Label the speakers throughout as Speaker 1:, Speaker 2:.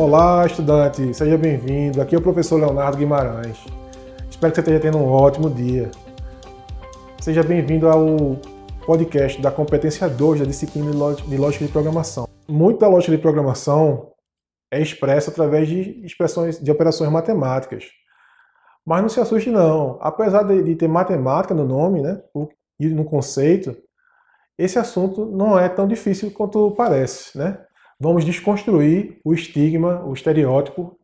Speaker 1: Olá, estudante, seja bem-vindo. Aqui é o professor Leonardo Guimarães. Espero que você esteja tendo um ótimo dia. Seja bem-vindo ao podcast da competência 2 da disciplina de lógica de programação. Muito da lógica de programação é expressa através de expressões de operações matemáticas. Mas não se assuste não. Apesar de, ter matemática no nome, né, e no conceito, esse assunto não é tão difícil quanto parece, né? Vamos desconstruir o estigma, o estereótipo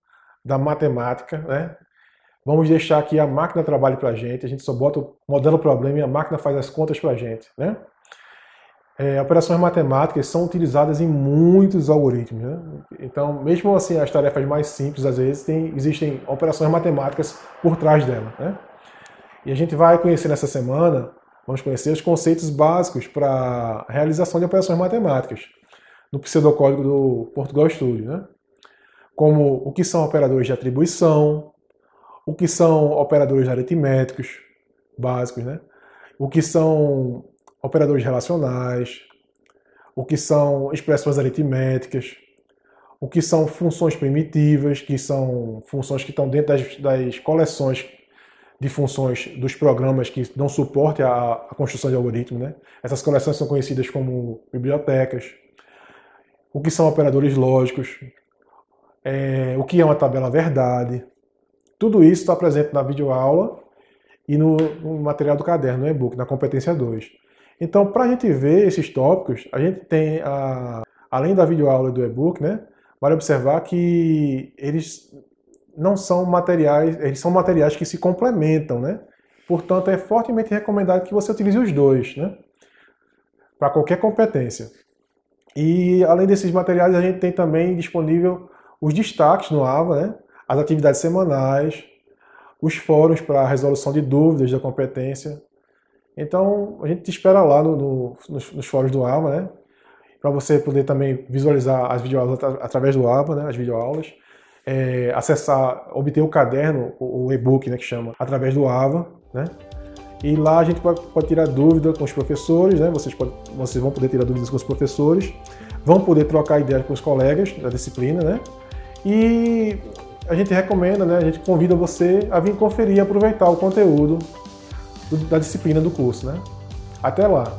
Speaker 1: da matemática, né? Vamos deixar que a máquina trabalhe para a gente, a gente só bota o modelo problema e a máquina faz as contas para a gente, né? É, operações matemáticas são utilizadas em muitos algoritmos, né? Então, mesmo assim, as tarefas mais simples, às vezes, tem, existem operações matemáticas por trás dela, né? E a gente vai conhecer nessa semana, vamos conhecer os conceitos básicos para realização de operações matemáticas no pseudocódigo do Portugal Studio, né? como o que são operadores de atribuição, o que são operadores aritméticos básicos, né? o que são operadores relacionais, o que são expressões aritméticas, o que são funções primitivas, que são funções que estão dentro das, das coleções de funções dos programas que dão suporte à construção de algoritmos. Né? Essas coleções são conhecidas como bibliotecas o que são operadores lógicos, é, o que é uma tabela verdade. Tudo isso está presente na videoaula e no, no material do caderno, no e-book, na competência 2. Então, para a gente ver esses tópicos, a gente tem, a, além da videoaula e do e-book, né, vale observar que eles não são materiais, eles são materiais que se complementam, né? Portanto, é fortemente recomendado que você utilize os dois, né? Para qualquer competência. E além desses materiais, a gente tem também disponível os destaques no AVA, né? as atividades semanais, os fóruns para resolução de dúvidas da competência. Então, a gente te espera lá no, no, nos, nos, fóruns do AVA, né? para você poder também visualizar as videoaulas através do AVA, né? as videoaulas. É, acessar, obter o caderno, o, o e-book, né, que chama, através do AVA, né? E lá a gente pode, tirar dúvida com os professores, né? Vocês, pode, vocês vão poder tirar dúvidas com os professores, vão poder trocar ideias com os colegas da disciplina, né? E a gente recomenda, né? A gente convida você a vir conferir e aproveitar o conteúdo da disciplina do curso, né? Até lá!